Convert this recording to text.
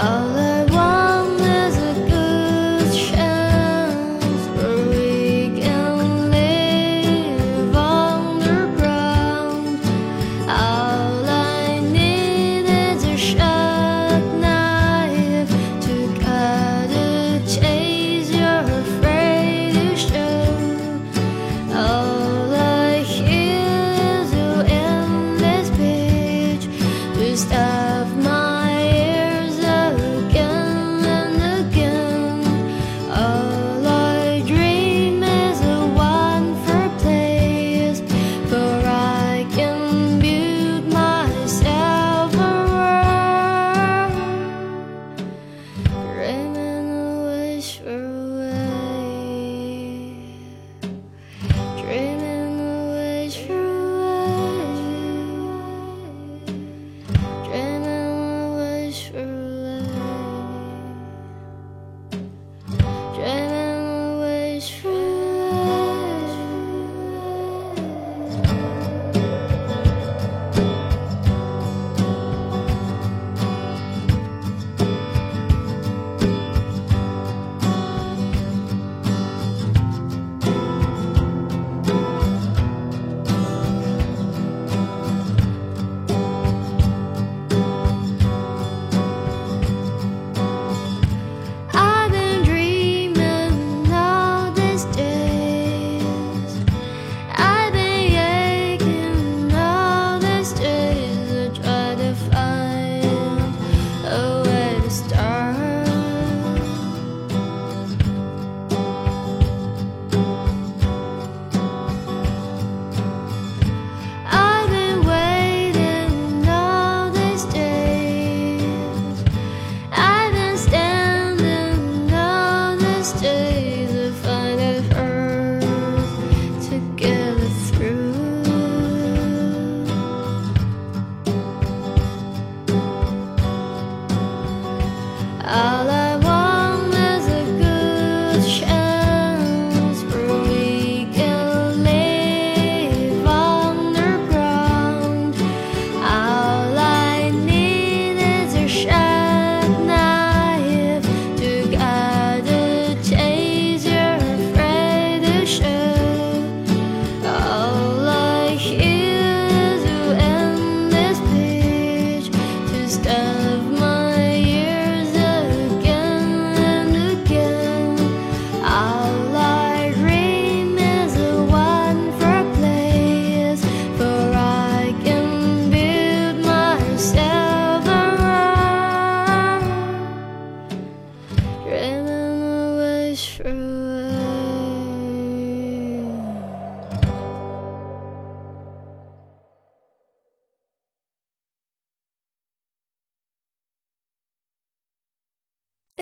Oh. of my